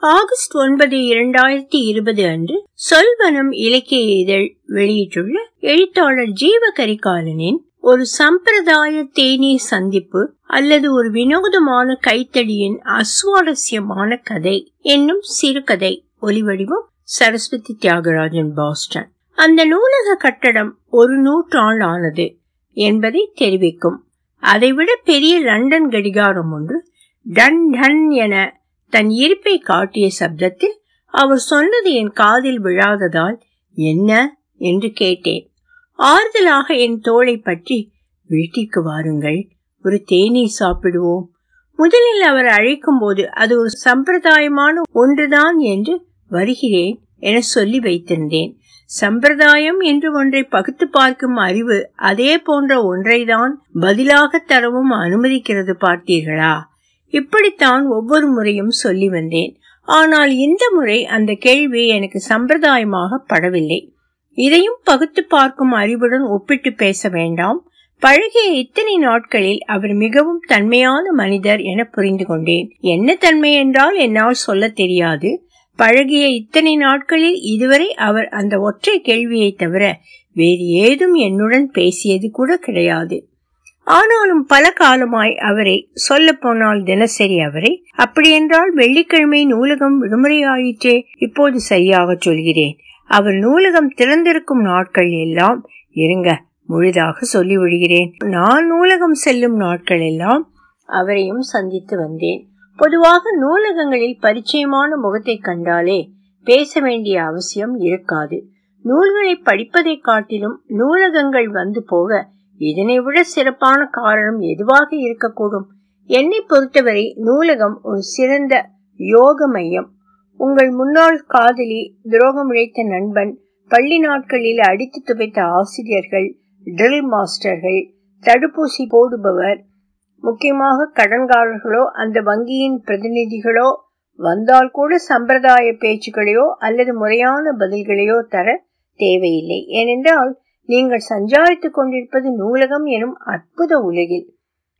August ஒன்பது இரண்டாயிரத்தி இருபது அன்று சொல்வனம் இலக்கிய இதழ் வெளியிட்டுள்ள எழுத்தாளர் ஜீவகரிகாலனின் ஒரு சம்பிரதாய தேநீர் சந்திப்பு அல்லது ஒரு வினோதமான கைத்தடியின் அசுவாரஸ்யமான கதை என்னும் சிறுகதை ஒலிவடிவம் சரஸ்வதி தியாகராஜன் பாஸ்டன். அந்த நூலக கட்டடம் ஒரு நூற்றாண்டானது என்பதை தெரிவிக்கும். அதைவிட பெரிய லண்டன் கடிகாரம் ஒன்று டன் டன் என தன் இருப்பை காட்டிய சப்தத்தில் அவர் சொன்னது என் காதில் விழாததால் என்ன? என்று கேட்டேன். ஆறுதலாக என் தோளை பற்றி வீட்டிற்கு வாருங்கள். ஒரு தேநீர் சாப்பிடுவோம். முதலில் அவர் அழைக்கும் போது அது ஒரு சம்பிரதாயமான ஒன்றுதான் என்று வருகிறேன் என சொல்லி வைத்திருந்தேன். சம்பிரதாயம் என்று ஒன்றை பகுத்து பார்க்கும் அறிவு அதே போன்ற ஒன்றைதான் பதிலாக தரவும் அனுமதிக்கிறது பார்த்தீர்களா? இப்படித்தான் ஒவ்வொரு முறையும் சொல்லி வந்தேன். ஆனால் இந்த முறை அந்த கேள்வி எனக்கு சம்பிரதாயமாக படவில்லை. இதையும் பகுத்து பார்க்கும் அறிவுடன் ஒப்பிட்டு பேச வேண்டாம். பழகிய இத்தனை நாட்களில் அவர் மிகவும் தன்மையான மனிதர் என புரிந்து கொண்டேன். என்ன தன்மை என்றால் என்னால் சொல்ல தெரியாது. பழகிய இத்தனை நாட்களில் இதுவரை அவர் அந்த ஒற்றை கேள்வியை தவிர வேறு ஏதும் என்னுடன் பேசியது கூட கிடையாது. ஆனாலும் பல காலமாய் அவரை சொல்ல போனால் தினசரி அவரை அப்படியென்றால் வெள்ளிக்கிழமை நூலகம் விடுமுறையாயிற்றே இப்போது சரியாக சொல்கிறேன். அவர் நூலகம் திறந்திருக்கும் நாட்கள் எல்லாம் இருங்க முழுதாக சொல்லி விடுகிறேன் நான் நூலகம் செல்லும் நாட்கள் எல்லாம் அவரையும் சந்தித்து வந்தேன். பொதுவாக நூலகங்களில் பரிச்சயமான முகத்தை கண்டாலே பேச வேண்டிய அவசியம் இருக்காது. நூல்களை படிப்பதை காட்டிலும் நூலகங்கள் வந்து போக இதனை விட சிறப்பான காரணம் எதுவாக இருக்கக்கூடும்? என்னை பொறுத்தவரை நூலகம் ஒரு சிறந்த யோக மையம். உங்கள் முன்னாள் காதலி துரோகம் இழைத்த நண்பன் பள்ளி நாட்களில் அடித்து துவைத்த ஆசிரியர்கள் ட்ரில் மாஸ்டர்கள் தடுப்பூசி போடுபவர் முக்கியமாக கடன்காரர்களோ அந்த வங்கியின் பிரதிநிதிகளோ வந்தால் கூட சம்பிரதாய பேச்சுக்களையோ அல்லது முறையான பதில்களையோ தர தேவையில்லை. ஏனென்றால் நீங்கள் சஞ்சாரித்துக் கொண்டிருப்பது நூலகம் எனும் அற்புத உலகில்.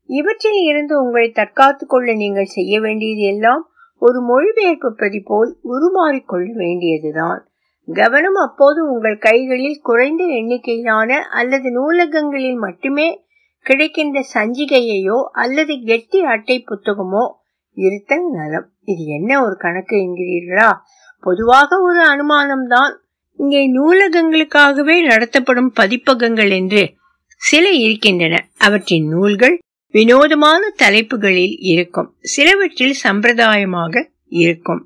இவற்றில் இருந்து உங்களை தற்காத்துக் கொள்ள நீங்கள் செய்ய வேண்டியது எல்லாம் ஒரு மொழிபெயர்ப்பு பிரதி போல் உருமாறிக்கொள்ள வேண்டியதுதான். கவனம் அப்போது உங்கள் கைகளில் குறைந்த எண்ணிக்கையிலான அல்லது நூலகங்களில் மட்டுமே கிடைக்கின்ற சஞ்சிகையையோ அல்லது கெட்டி அட்டை புத்தகமோ இருத்தல் நலம். இது என்ன ஒரு கணக்கு என்கிறீர்களா? பொதுவாக ஒரு அனுமானம்தான். இங்கே நூலகங்களுக்காகவே நடத்தப்படும் பதிப்பகங்கள் என்று சில இருக்கின்றன. அவற்றின் நூல்கள் வினோதமான தலைப்புகளில் இருக்கும். சிலவற்றில் சம்பிரதாயமாக இருக்கும்.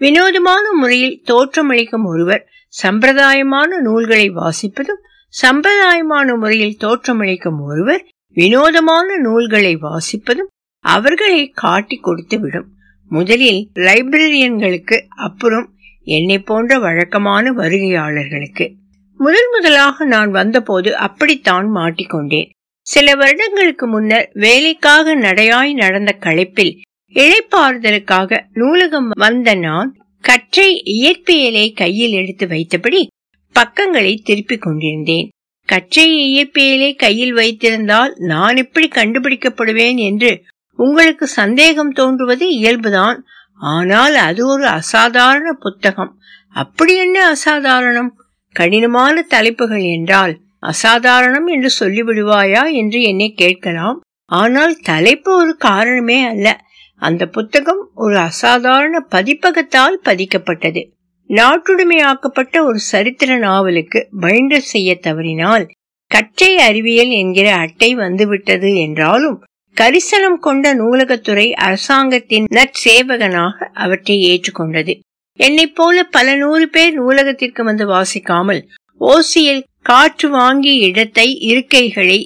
வினோதமான முறையில் தோற்றமளிக்கும் ஒருவர் சம்பிரதாயமான நூல்களை வாசிப்பதும் சம்பிரதாயமான முறையில் தோற்றமளிக்கும் ஒருவர் வினோதமான நூல்களை வாசிப்பதும் அவர்களை காட்டி கொடுத்து விடும் முதலில் லைப்ரரியன்களுக்கு அப்புறம் என்னை போன்ற வழக்கமான வருகையாளர்களுக்கு. முதல் முதலாக நான் வந்தபோது அப்படித்தான் மாட்டிக்கொண்டேன். சில வருடங்களுக்கு முன்னர் வேலைக்காக நடையாய் நடந்த களைப்பில் இழைப்பாறுதலுக்காக நூலகம் வந்த நான் கற்றை இயற்பியலை கையில் எடுத்து வைத்தபடி பக்கங்களை திருப்பிக் கொண்டிருந்தேன். கற்றை இயற்பியலை கையில் வைத்திருந்தால் நான் எப்படி கண்டுபிடிக்கப்படுவேன் என்று உங்களுக்கு சந்தேகம் தோன்றுவது இயல்புதான். ஆனால் அது ஒரு அசாதாரண புத்தகம். அப்படி என்ன அசாதாரணம்? கடினமான தலைப்புகள் என்றால் அசாதாரணம் என்று சொல்லிவிடுவாயா என்று என்னை கேட்கலாம். ஆனால் தலைப்பு ஒரு காரணமே அல்ல. அந்த புத்தகம் ஒரு அசாதாரண பதிப்பகத்தால் பதிக்கப்பட்டது. நாட்டுடைமையாக்கப்பட்ட ஒரு சரித்திர நாவலுக்கு பைண்டர் செய்ய தவறினால் கற்றை அறிவியல் என்கிற அட்டை வந்துவிட்டது என்றாலும் கரிசனம் கொண்ட நூலகத்துறை அரசாங்கத்தின் நற்சேவகனாக அவற்றை ஏற்றுக்கொண்டது. என்னைப் போல பல நூறு பேர் நூலகத்திற்கு வந்து வாசிக்காமல் ஓசியில் காற்று வாங்கி இடத்தை இருக்கைகளை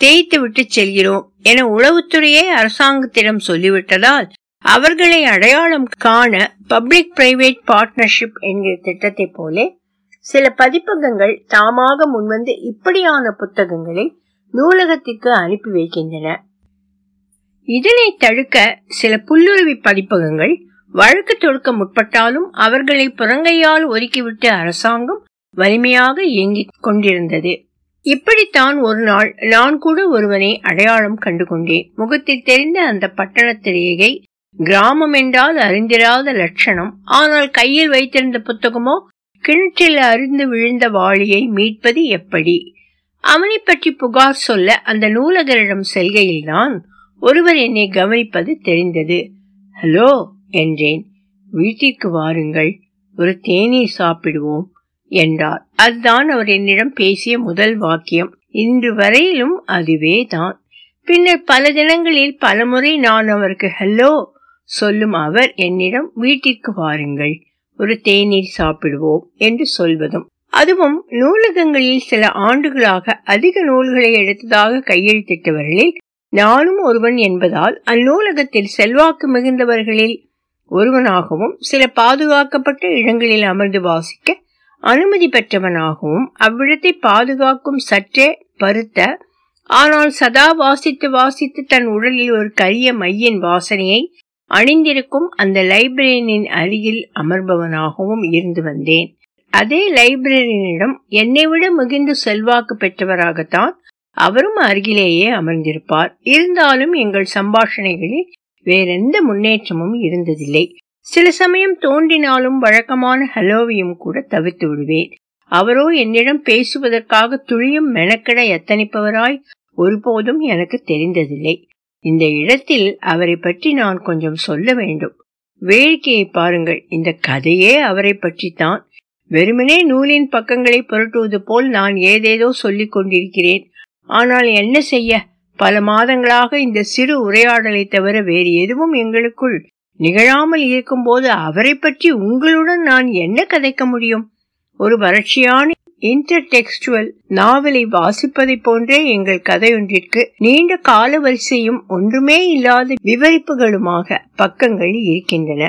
தேய்த்து விட்டு செல்கிறோம் என உளவுத்துறையே அரசாங்கத்திடம் சொல்லிவிட்டதால் அவர்களை அடையாளம் காண பப்ளிக் பிரைவேட் பார்ட்னர்ஷிப் என்கிற திட்டத்தை போல சில பதிப்பகங்கள் தாமாக முன்வந்து இப்படியான புத்தகங்களை நூலகத்திற்கு அனுப்பி வைக்கின்றன. இதனை தடுக்க சில புல்லுருவி பதிப்பகங்கள் வழக்கு தொடுக்க முற்பட்டாலும் அவர்களை புறங்கையால் ஒதுக்கிவிட்டு அரசாங்கம் வலிமையாக இயங்கிக் கொண்டிருந்தது. இப்படித்தான் ஒரு நாள் நான் கூட ஒருவனை அடையாளம் கண்டு கொண்டேன் முகத்தில் தெரிந்த அந்த பட்டணத்து கிராமம் என்றால் அறிந்திராத லட்சணம். ஆனால் கையில் வைத்திருந்த புத்தகமோ கிணற்றில் அறிந்து விழுந்த வாளியை மீட்பது எப்படி? அவனை பற்றி புகார் சொல்ல அந்த நூலகரிடம் செல்கையில்தான் ஒருவர் என்னை கவனிப்பது தெரிந்தது. ஹலோ என்றேன். வீட்டிற்கு வாருங்கள். ஒரு தேநீர் சாப்பிடுவோம் என்றார். அதுதான் அவர் என்னிடம் பேசிய முதல் வாக்கியம். இன்று வரையிலும் அதுவே தான். பின்னர் பல தினங்களில் பலமுறை நான் அவருக்கு ஹலோ சொல்லும் அவர் என்னிடம் வீட்டிற்கு வாருங்கள். ஒரு தேநீர் சாப்பிடுவோம் என்று சொல்வதும். அதுவும் நூலகங்களில் சில ஆண்டுகளாக அதிக நூல்களை எடுத்ததாக கையெழுத்திட்டவர்களில் நானும் ஒருவன் என்பதால் அந்நூலகத்தில் செல்வாக்கு மிகுந்தவர்களில் ஒருவனாகவும் சில பாதுகாக்கப்பட்ட இடங்களில் அமர்ந்து வாசிக்க அனுமதி பெற்றவனாகவும் அவ்விடத்தை பாதுகாக்கும் சற்றே பருத்த ஆனால் சதா வாசித்து வாசித்து தன் உடலில் ஒரு கரிய மையின் வாசனையை அணிந்திருக்கும் அந்த லைப்ரரியனின் அருகில் அமர்பவனாகவும் இருந்து வந்தேன். அதே லைப்ரரியனிடம் என்னை விட மிகுந்த செல்வாக்கு பெற்றவராகத்தான் அவரும் அருகிலேயே அமர்ந்திருப்பார். இருந்தாலும் எங்கள் சம்பாஷணைகளில் வேறெந்த முன்னேற்றமும் இருந்ததில்லை. சில சமயம் தோன்றினாலும் வழக்கமான ஹலோவையும் கூட தவிர்த்து விடுவேன். அவரோ என்னிடம் பேசுவதற்காக துளியும் மெனக்கெட எத்தனிப்பவராய் ஒருபோதும் எனக்கு தெரிந்ததில்லை. இந்த இடத்தில் அவரை பற்றி நான் கொஞ்சம் சொல்ல வேண்டும். வேடிக்கையை பாருங்கள். இந்த கதையே அவரை பற்றித்தான். வெறுமனே நூலின் பக்கங்களை புரட்டுவது போல் நான் ஏதேதோ சொல்லிக் கொண்டிருக்கிறேன். ஆனால் என்ன செய்ய? பல மாதங்களாக இந்த சிறு உரையாடலை தவிர வேறு எதுவும் எங்களுக்குள் நிகழாமல் இருக்கும்போது அவரை பற்றி உங்களுடன் நான் என்ன கதைக்க முடியும்? ஒரு வறட்சியான இன்டர்டெக்ஸ்டுவல் நாவலை வாசிப்பதை போன்றே எங்கள் கதையொன்றிற்கு நீண்ட கால வரிசையும் ஒன்றுமே இல்லாத விவரிப்புகளுமாக பக்கங்கள் இருக்கின்றன.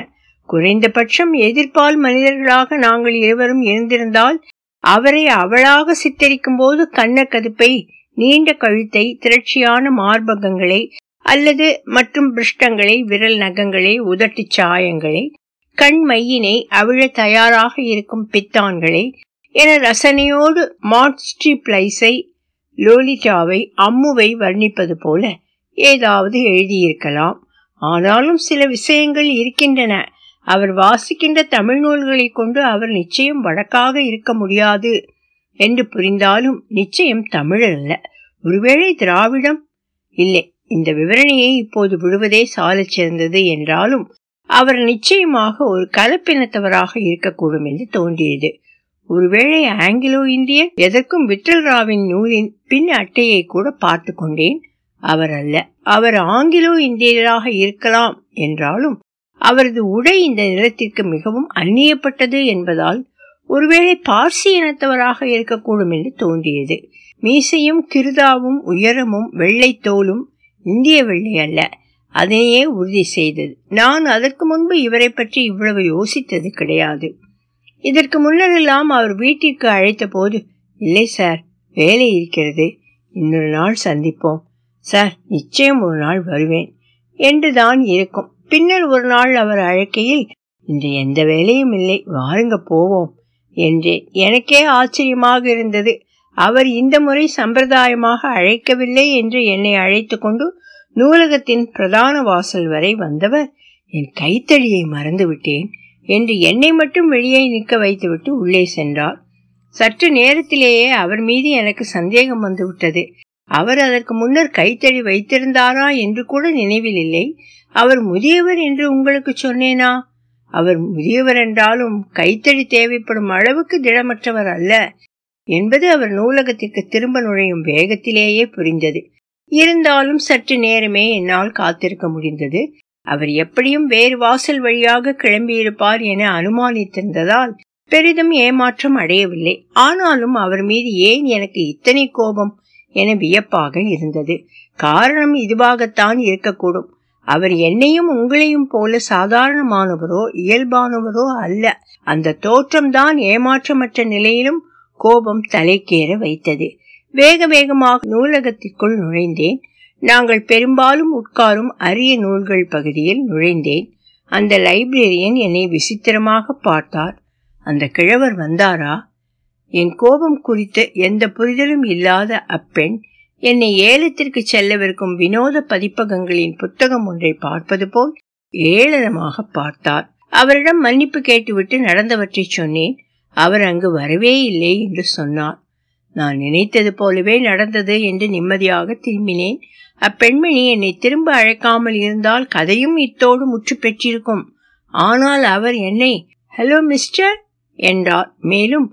குறைந்தபட்சம் எதிர்ப்பால் மனிதர்களாக நாங்கள் இருவரும் இருந்திருந்தால் அவரை அவளாக சித்தரிக்கும் போது கண்ண கதுப்பை நீண்ட கழுத்தை திரட்சியான மார்பகங்களை அல்லது மற்றும் பிருஷ்டங்களை விரல் நகங்களை உதட்டு சாயங்களை கண் மையினை அவிழ தயாராக இருக்கும் பித்தான்களை என ரசனையோடு மாட்ஸ்டி பிளைஸை லோலிட்டாவை அம்முவை வர்ணிப்பது போல ஏதாவது எழுதியிருக்கலாம். ஆனாலும் சில விஷயங்கள் இருக்கின்றன. அவர் வாசிக்கின்ற தமிழ் நூல்களை கொண்டு அவர் நிச்சயம் வழக்காக இருக்க முடியாது. என்று புரிந்தாலும் நிச்சயம் தமிழர் அல்ல ஒருவேளை திராவிடம்? இல்லை. இந்த விவரணையை இப்போது விடுவதே சாலச் சிறந்தது என்றாலும் அவர் நிச்சயமாக ஒரு கலப்பினத்தவராக இருக்கக்கூடும் என்று தோன்றியது. ஒருவேளை ஆங்கிலோ இந்தியன்? எதற்கும் விட்டல் ராவின் நூலின் பின் அட்டையை கூட பார்த்து கொண்டேன். அவர் அல்ல. அவர் ஆங்கிலோ இந்தியராக இருக்கலாம் என்றாலும் அவரது உடை இந்த நிலத்திற்கு மிகவும் அந்நியப்பட்டது என்பதால் ஒருவேளை பார்சி இனத்தவராக இருக்கக்கூடும் என்று தோன்றியது. மீசையும் கிருதாவும் உயரமும் வெள்ளை தோலும் இந்திய வெள்ளை அல்ல. அதனையே உறுதி செய்தது. நான் அதற்கு முன்பு இவரை பற்றி இவ்வளவு யோசித்தது கிடையாது. இதற்கு முன்னரெல்லாம் அவர் வீட்டிற்கு அழைத்த போது இல்லை சார் வேலை இருக்கிறது. இன்னொரு நாள் சந்திப்போம். சார் நிச்சயம் ஒரு நாள் வருவேன். என்று தான் இருக்கும். பின்னர் ஒரு நாள் அவர் அழைக்கையில் இன்று எந்த வேலையும் இல்லை. வாருங்க போவோம். என்று எனக்கே ஆச்சரியமாக இருந்தது. அவர் இந்த முறை சம்பிரதாயமாக அழைக்கவில்லை என்று என்னை அழைத்து கொண்டு நூலகத்தின் பிரதான வாசல் வரை வந்தவர் என் கைத்தடியை மறந்துவிட்டேன் என்று என்னை மட்டும் வெளியே நிற்க வைத்துவிட்டு உள்ளே சென்றார். சற்று நேரத்திலேயே அவர் மீது எனக்கு சந்தேகம் வந்துவிட்டது. அவர் அதற்கு முன்னர் கைத்தடி வைத்திருந்தாரா என்று கூட நினைவில் இல்லை. அவர் முதியவர் என்று உங்களுக்கு சொன்னேனா? அவர் முதியவர் என்றாலும் கைத்தடி தேவைப்படும் அளவுக்கு திடமற்றவர் அல்ல என்பது அவர் நூலகத்திற்கு திரும்ப நுழையும் வேகத்திலேயே புரிந்தது. இருந்தாலும் சற்று நேரமே என்னால் காத்திருக்க முடிந்தது. அவர் எப்படியும் வேறு வாசல் வழியாக கிளம்பியிருப்பார் என அனுமானித்திருந்ததால் பெரிதும் ஏமாற்றம் அடையவில்லை. ஆனாலும் அவர் மீது ஏன் எனக்கு இத்தனை கோபம் என வியப்பாக இருந்தது. காரணம் இதுவாகத்தான் இருக்கக்கூடும். அவர் என்னையும் உங்களையும் போல சாதாரணமானவரோ இயல்பானவரோ அல்ல. அந்த தோற்றம்தான் ஏமாற்றமற்ற நிலையிலும் கோபம் தலைக்கேற வைத்தது. வேக வேகமாக நூலகத்திற்குள் நுழைந்தேன். நாங்கள் பெரும்பாலும் உட்காரும் அரிய நூல்கள் பகுதியில் நுழைந்தேன். அந்த லைப்ரரியன் என்னை விசித்திரமாக பார்த்தார். அந்த கிழவர் வந்தாரா? என் கோபம் குறித்து எந்த புரிதலும் இல்லாத அப்பெண் என்னை ஏலத்திற்கு செல்லவிருக்கும் வினோத பதிப்பகங்களின் புத்தகம் ஒன்றை பார்ப்பது போல் ஏளனமாக பார்த்தார். அவரிடம் மன்னிப்பு கேட்டுவிட்டு நடந்தவற்றை சொன்னேன். அவர் அங்கு வரவே இல்லை என்று சொன்னார். நான் நினைத்தது போலவே நடந்தது என்று நிம்மதியாக திரும்பினேன். அப்பெண்மணி என்னை திரும்ப அழைக்காமல் இருந்தால் கதையும் இத்தோடு முற்று பெற்றிருக்கும். ஆனால் அவர் என்னை ஹலோ மிஸ்டர் என்றார். மேலும்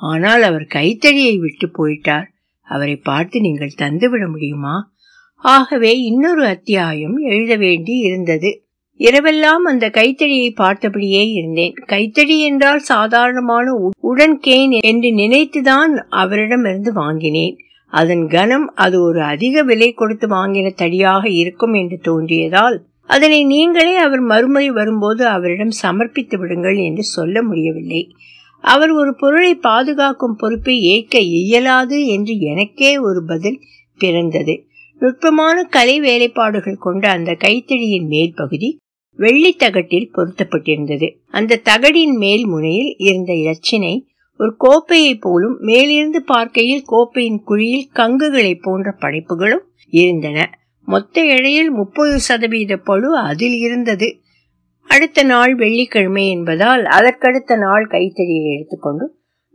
ஆனால் அவர் கைத்தடியை விட்டு போயிட்டார். அவரை பார்த்து நீங்கள் தந்துவிட முடியுமா? ஆகவே இன்னொரு அத்தியாயம் எழுத வேண்டி இருந்தது. இரவெல்லாம் அந்த கைத்தடியை பார்த்தபடியே இருந்தேன். கைத்தடி என்றால் சாதாரணமான உடன் கேன் என்று நினைத்துதான் அவரிடமிருந்து வாங்கினேன். அதன் கனம் அது ஒரு அதிக விலை கொடுத்து வாங்கின தடியாக இருக்கும் என்று தோன்றியதால் அதனை நீங்களே அவர் மறுமுறை வரும்போது அவரிடம் சமர்ப்பித்து விடுங்கள் என்று சொல்ல முடியவில்லை. அவர் ஒரு பொருளை பாதுகாக்கும் பொறுப்பை ஏற்க இயலாது என்று எனக்கே ஒரு பதில் பிறந்தது. நுட்பமான கலை வேலைப்பாடுகள் கொண்ட அந்த கைத்தடியின் மேல் பகுதி வெள்ளி தகட்டில் பொருத்தப்பட்டிருந்தது. அந்த தகடின் மேல் முனையில் இருந்த இலச்சினை ஒரு கோப்பையைப் போலும் மேலிருந்து பார்க்கையில் கோப்பையின் குழியில் கங்குகளைப் போன்ற படைப்புகளும் இருந்தன. மொத்த எடையில் முப்பது சதவீத பழு அதில் இருந்தது. அடுத்த நாள் வெள்ளிக்கிழமை என்பதால் அதற்கடுத்த நாள் கைத்தறியை எடுத்துக்கொண்டு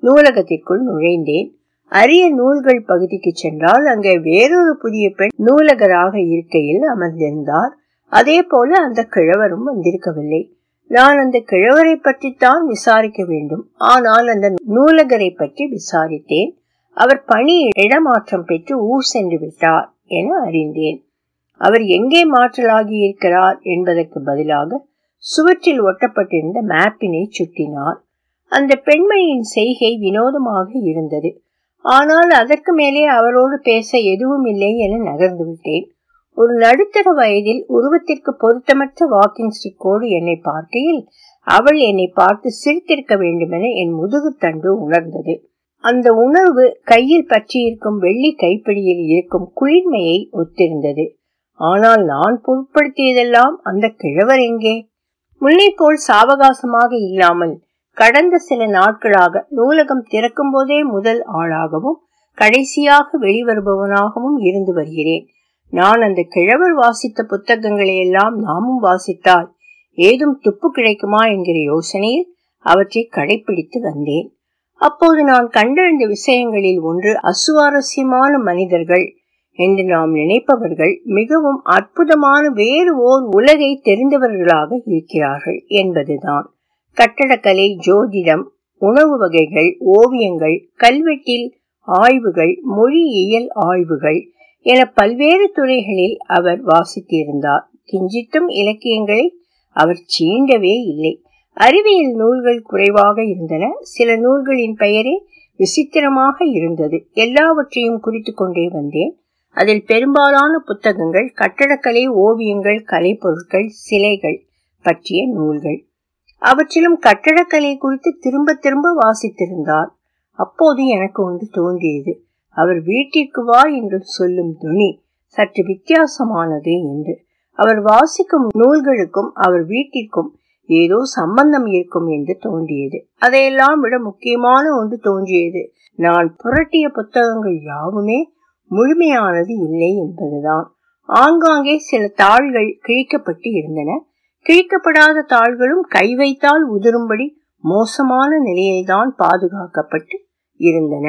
நூலகத்திற்குள் நுழைந்தேன். அரிய நூல்கள் பகுதிக்கு சென்றால் அங்கே வேறொரு புதிய பெண் நூலகராக இருக்கையில் அமர்ந்திருந்தார். அதே போல அந்த கிழவரும் வந்திருக்கவில்லை. நான் அந்த கிழவரை பற்றித்தான் விசாரிக்க வேண்டும். ஆனால் அந்த நூலகரை பற்றி விசாரித்தேன். அவர் பணி இடமாற்றம் பெற்று ஊர் சென்று விட்டார் என அறிந்தேன். அவர் எங்கே மாற்றலாகி இருக்கிறார் என்பதற்கு பதிலாக சுவற்றில் ஒட்டப்பட்டிருந்த மேப்பினை சுட்டினார் அந்த பெண்மணியின் செய்கை வினோதமாக இருந்தது. ஆனால் அதற்கு மேலே அவரோடு பேச எதுவும் இல்லை என நகர்ந்து விட்டேன். ஒரு நடுத்தர வயதில் உருவத்திற்கு பொருத்தமற்ற வாக்கிங் ஸ்டிக்கோடு என்னை பார்க்கையில் அவள் என்னை பார்த்து சிரித்திருக்க வேண்டுமென என் முதுகு தண்டு உணர்ந்தது. அந்த உணர்வு கையில் பற்றியிருக்கும் வெள்ளி கைப்பிடியில் இருக்கும் குளிர்மையை ஒத்திருந்தது. ஆனால் நான் பொருட்படுத்தியதெல்லாம் அந்த கிழவர் எங்கே? முன்னே போல் சாவகாசமாக இல்லாமல் கடந்த சில நாட்களாக நூலகம் திறக்கும் போதே முதல் ஆளாகவும் கடைசியாக வெளிவருபவனாகவும் இருந்து வருகிறேன். நான் அந்த கிழவர் வாசித்த புத்தகங்களை எல்லாம் நாமும் வாசித்தால் ஏதும் துப்பு கிடைக்குமா என்கிற யோசனையில் அவற்றை கடைபிடித்து வந்தேன். அப்போது நான் கண்டறிந்த விஷயங்களில் ஒன்று அசுவாரஸ்யமான மனிதர்கள் என்று நாம் நினைப்பவர்கள் மிகவும் அற்புதமான வேறு ஓர் உலகை தெரிந்தவர்களாக இருக்கிறார்கள் என்பதுதான். கட்டடக்கலை ஜோதிடம் உணவு வகைகள் ஓவியங்கள் கல்வெட்டில் ஆய்வுகள் மொழியியல் ஆய்வுகள் என பல்வேறு துறைகளில் அவர் வாசித்திருந்தார். கிஞ்சித்தும் இலக்கியங்களை அவர் சீண்டவே இல்லை. அறிவியல் நூல்கள் குறைவாக இருந்தன. சில நூல்களின் பெயரே விசித்திரமாக இருந்தது. எல்லாவற்றையும் குறித்து கொண்டே வந்தேன். அதில் பெரும்பாலான புத்தகங்கள் கட்டடக்கலை ஓவியங்கள் கலைப்பொருட்கள் சிலைகள் பற்றிய நூல்கள். அவற்றிலும் கட்டடக்கலை குறித்து திரும்ப திரும்ப வாசித்திருந்தார். அப்போது எனக்கு ஒன்று தோன்றியது. அவர் வீட்டிற்கு வா என்று சொல்லும் துணி சற்று வித்தியாசமானது என்று. அவர் வாசிக்கும் நூல்களுக்கும் அவர் வீட்டிற்கும் ஏதோ சம்பந்தம் இருக்கும் என்று தோன்றியது. அதையெல்லாம் விட முக்கியமான ஒன்று தோன்றியது. நான் புரட்டிய புத்தகங்கள் யாவுமே முழுமையானது இல்லை என்பதுதான். ஆங்காங்கே சில தாள்கள் கிழிக்கப்பட்டு இருந்தன. கிழிக்கப்படாத தாள்களும் கை வைத்தால் உதிரும்படி மோசமான நிலையில்தான் பாதுகாக்கப்பட்டு இருந்தன.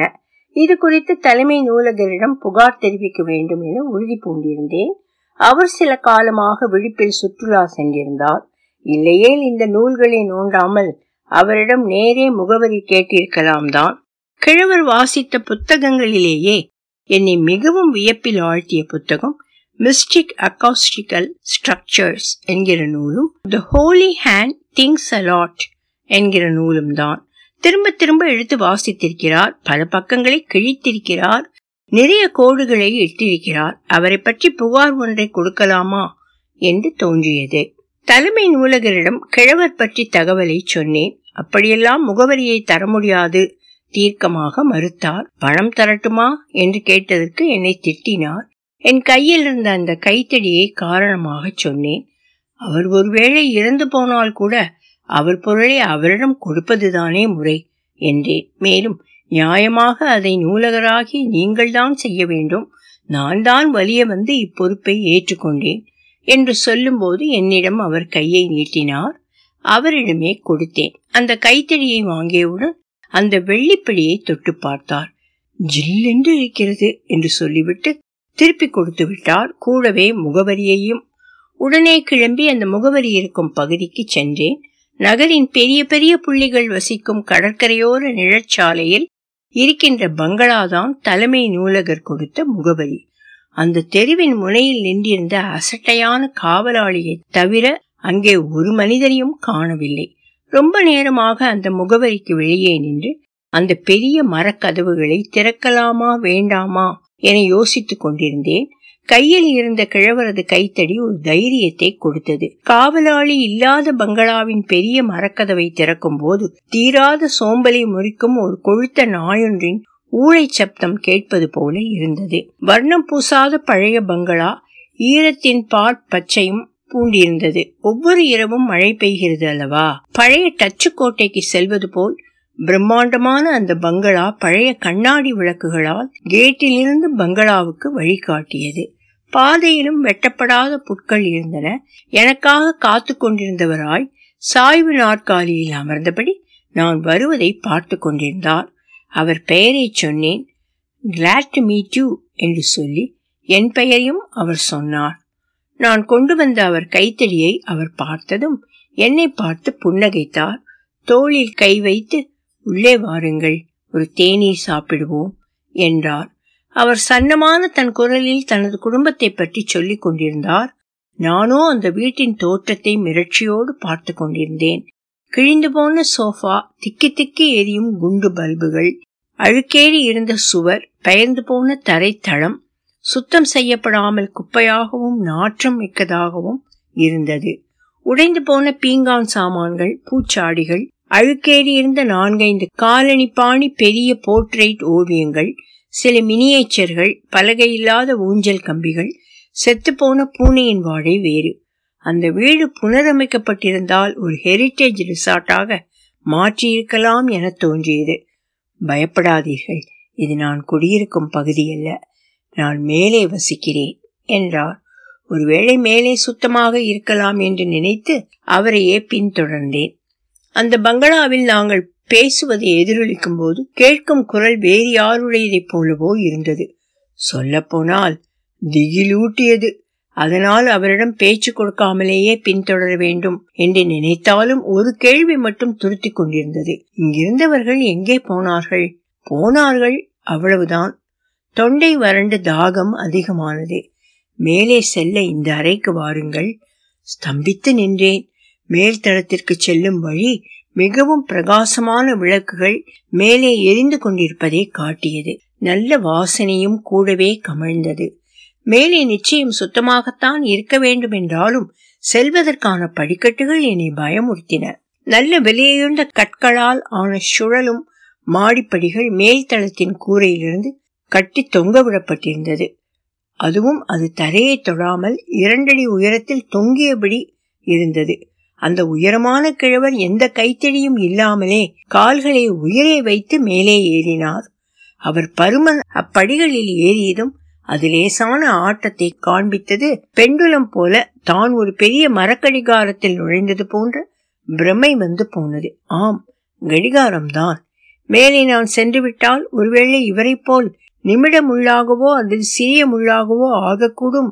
இது குறித்து தலைமை நூலகரிடம் புகார் தெரிவிக்க வேண்டும் என உறுதி பூண்டிருந்தேன். அவர் சில காலமாக விழிப்பில் சுற்றுலா சென்றிருந்தார். இல்லையேல் இந்த நூல்களை நோண்டாமல் அவரிடம் நேரே முகவரி கேட்டிருக்கலாம் தான் கிழவர் வாசித்த புத்தகங்களிலேயே என்னை மிகவும் வியப்பில் ஆழ்த்திய புத்தகம் மிஸ்டிக் அக்காஸ்டிக்கல் ஸ்ட்ரக்சர்ஸ் என்கிற நூலும் the holy hand things a lot என்கிற நூலும் தான். திரும்ப திரும்ப எடுத்து வாசித்திருக்கிறார் பல பக்கங்களை கிழித்திருக்கிறார் நிறைய கோடுகளை இட்டிருக்கிறார். அவரை பற்றி புகார் ஒன்றை கொடுக்கலாமா என்று தோன்றியது. தலைமை நூலகரிடம் கிழவர் பற்றி தகவலை சொன்னேன். அப்படியெல்லாம் முகவரியை தர முடியாது. தீர்க்கமாக மறுத்தார். பணம் தரட்டுமா? என்று கேட்டதற்கு என்னை திட்டினார். என் கையில் இருந்த அந்த கைத்தடியை காரணமாக சொன்னேன். அவர் ஒருவேளை இறந்து போனால் கூட அவர் பொருளை அவரிடம் கொடுப்பதுதானே முறை? என்றேன். மேலும் நியாயமாக அதை நூலகராகி நீங்கள்தான் செய்ய வேண்டும். நான் தான் வலிய வந்து இப்பொறுப்பை ஏற்றுக்கொண்டேன் என்று சொல்லும்போது என்னிடம் அவர் கையை நீட்டினார். அவரிடமே கொடுத்தேன். அந்த கைத்தடியை வாங்கியவுடன் அந்த வெள்ளிப்பிழியை தொட்டு பார்த்தார். ஜில்லென்று இருக்கிறது என்று சொல்லிவிட்டு திருப்பி கொடுத்து விட்டார். கூடவே முகவரியையும். உடனே கிளம்பி அந்த முகவரி இருக்கும் பகுதிக்கு சென்றேன். நகரின் பெரிய பெரிய புள்ளிகள் வசிக்கும் கடற்கரையோர நிழற்சாலையில் இருக்கின்ற பங்களாதான் தலைமை நூலகர் கொடுத்த முகவரி. அந்த தெருவின் முனையில் நின்றிருந்த அசட்டையான காவலாளியை தவிர அங்கே ஒரு மனிதரையும் காணவில்லை. ரொம்ப நேரமாக அந்த முகவரிக்கு வெளியே நின்று அந்த பெரிய மரக்கதவுகளை திறக்கலாமா வேண்டாமா என யோசித்துக் கொண்டிருந்தேன். கையில் இருந்த கிழவரது கைத்தடி ஒரு தைரியத்தை கொடுத்தது. காவலாளி இல்லாத பங்களாவின் பெரிய மரக்கதவை திறக்கும் போது தீராத சோம்பலை முறிக்கும் ஒரு கொழுத்த நாயொன்றின் ஊழை சப்தம் கேட்பது போல இருந்தது. வர்ணம் பூசாத பழைய பங்களா ஈரத்தின் பாற் பச்சையும் பூண்டிருந்தது. ஒவ்வொரு இரவும் மழை பெய்கிறது அல்லவா? பழைய டச்சு கோட்டைக்கு செல்வது போல் பிரம்மாண்டமான அந்த பங்களா பழைய கண்ணாடி விளக்குகளால் கேட்டிலிருந்து பங்களாவுக்கு வழிகாட்டியது. பாதையிலும் வெட்டப்படாத புட்கள் இருந்தன. எனக்காக காத்து கொண்டிருந்தவராய் சாய்வு நாற்காலியில் அமர்ந்தபடி நான் வருவதை பார்த்து கொண்டிருந்தார். அவர் பெயரை சொன்னேன். கிளாட் டு மீட் யூ என்று சொல்லி என் பெயரையும் அவர் சொன்னார். நான் கொண்டு வந்த அவர் கைத்தடியை அவர் பார்த்ததும் என்னை பார்த்து புன்னகைத்தார். தோளில் கை வைத்து உள்ளே வாருங்கள் ஒரு தேநீர் சாப்பிடுவோம் என்றார். அவர் சன்னமான தன் குரலில் தனது குடும்பத்தை பற்றி சொல்லிக் கொண்டிருந்தார். நானோ அந்த வீட்டின் தோற்றத்தை மிரட்சியோடு பார்த்து கொண்டிருந்தேன். கிழிந்து போன சோஃபா திக்கி திக்கி எரியும் குண்டு பல்புகள் அழுக்கேறி இருந்த சுவர் பெயர்ந்து போன தரைத்தளம் சுத்தம் செய்யப்படாமல் குப்பையாகவும் நாற்றம் மிக்கதாகவும் இருந்தது. உடைந்து போன பீங்கான் சாமான்கள் பூச்சாடிகள் அழுக்கேறி இருந்த நான்கைந்து காலணி பாணி பெரிய போர்ட்ரைட் ஓவியங்கள் சில மினியேச்சர்கள் பலகையில்லாத ஊஞ்சல் கம்பிகள் செத்துப்போன பூனையின் வாடை வேறு. அந்த வீடு புனரமைக்கப்பட்டிருந்தால் ஒரு ஹெரிட்டேஜ் ரிசார்ட்டாக மாற்றியிருக்கலாம் என தோன்றியது. பயப்படாதீர்கள் இது நான் குடியிருக்கும் பகுதி அல்ல நான் மேலே வசிக்கிறேன் என்றார். ஒருவேளை மேலே சுத்தமாக இருக்கலாம் என்று நினைத்து அவரையே பின்தொடர்ந்தேன். அந்த பங்களாவில் நாங்கள் பேசுவதை எதிரொலிக்கும் போது கேட்கும் குரல் வேறு யாருடையதைப் போலவோ இருந்தது. சொல்லப்போனால் திகிலூட்டியது. அதனால் அவரிடம் பேச்சு கொடுக்காமலேயே பின்தொடர வேண்டும் என்று நினைத்தாலும் ஒரு கேள்வி மட்டும் துருத்தி கொண்டிருந்தது. இங்கிருந்தவர்கள் எங்கே போனார்கள்? போனார்கள் அவ்வளவுதான். தொண்டை வறண்டு தாகம் அதிகமானது. மேலே செல்ல இந்த அறைக்கு வாருங்கள். ஸ்தம்பித்து நின்றேன். மேல்தளத்திற்கு செல்லும் வழி மிகவும் பிரகாசமான விளக்குகள் மேலே எரிந்து கொண்டிருப்பதை காட்டியது. நல்ல வாசனையும் கூடவே கமழ்ந்தது. மேலே நிச்சயம் சுத்தமாகத்தான் இருக்க வேண்டும் என்றாலும் செல்வதற்கான படிக்கட்டுகள் என்னை பயமுறுத்தின. நல்ல விலையுண்ட கற்களால் ஆன சுழலும் மாடிப்படிகள் மேல்தளத்தின் கூரையிலிருந்து கட்டி தொங்க விடப்பட்டிருந்தது. அதுவும் அது தரையை தொடாமல் இரண்டடி உயரத்தில் தொங்கியபடி இருந்தது. அந்த உயரமான கிழவர் எந்த கைத்தடியும் இல்லாமலே கால்களை உயரே வைத்து மேலே ஏறினார். அவர் பருமன் அப்படிகளில் ஏறியதும் அது லேசான ஆட்டத்தை காண்பித்தது. பெண்டுலம் போல தான் ஒரு பெரிய மரக்கடிகாரத்தில் நுழைந்தது போன்ற பிரமை வந்து போனது. ஆம் கடிகாரம்தான். மேலே நான் சென்று விட்டால் ஒருவேளை இவரை போல் நிமிட முள்ளாகவோ அல்லது சிறிய முள்ளாகவோ ஆகக்கூடும்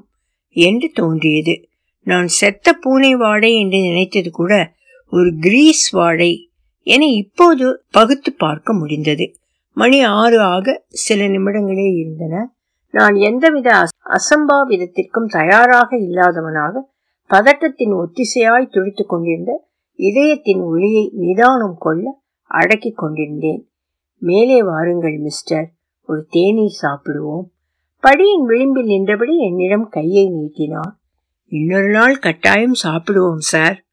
என்று தோன்றியது. நான் செத்த பூனை வாடை என்று நினைத்தது கூட ஒரு கிரீஸ் வாடை என இப்போது பகுத்து பார்க்க முடிந்தது. மணி ஆறு ஆக சில நிமிடங்களே இருந்தன. நான் எந்தவித அசம்பாவிதத்திற்கும் தயாராக இல்லாதவனாக பதட்டத்தின் ஒத்திசையாய் துடித்துக் கொண்டிருந்த இதயத்தின் ஒளியை நிதானம் கொள்ள அடக்கிக் கொண்டிருந்தேன். மேலே வாருங்கள் மிஸ்டர் ஒரு தேநீர் சாப்பிடுவோம். படியின் விளிம்பில் நின்றபடி என்னிடம் கையை நீட்டினார். இன்னொரு நாள் கட்டாயம் சாப்பிடுவோம் சார்.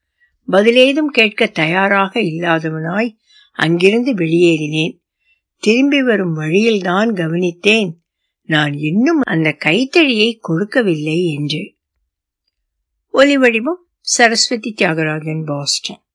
பதிலேதும் கேட்க தயாராக இல்லாதவனாய் அங்கிருந்து வெளியேறினேன். திரும்பி வரும் வழியில்தான் கவனித்தேன் நான் இன்னும் அந்த கைத்தடியை கொடுக்கவில்லை என்று. ஒலி வடிவம் சரஸ்வதி தியாகராஜன் பாஸ்டன்.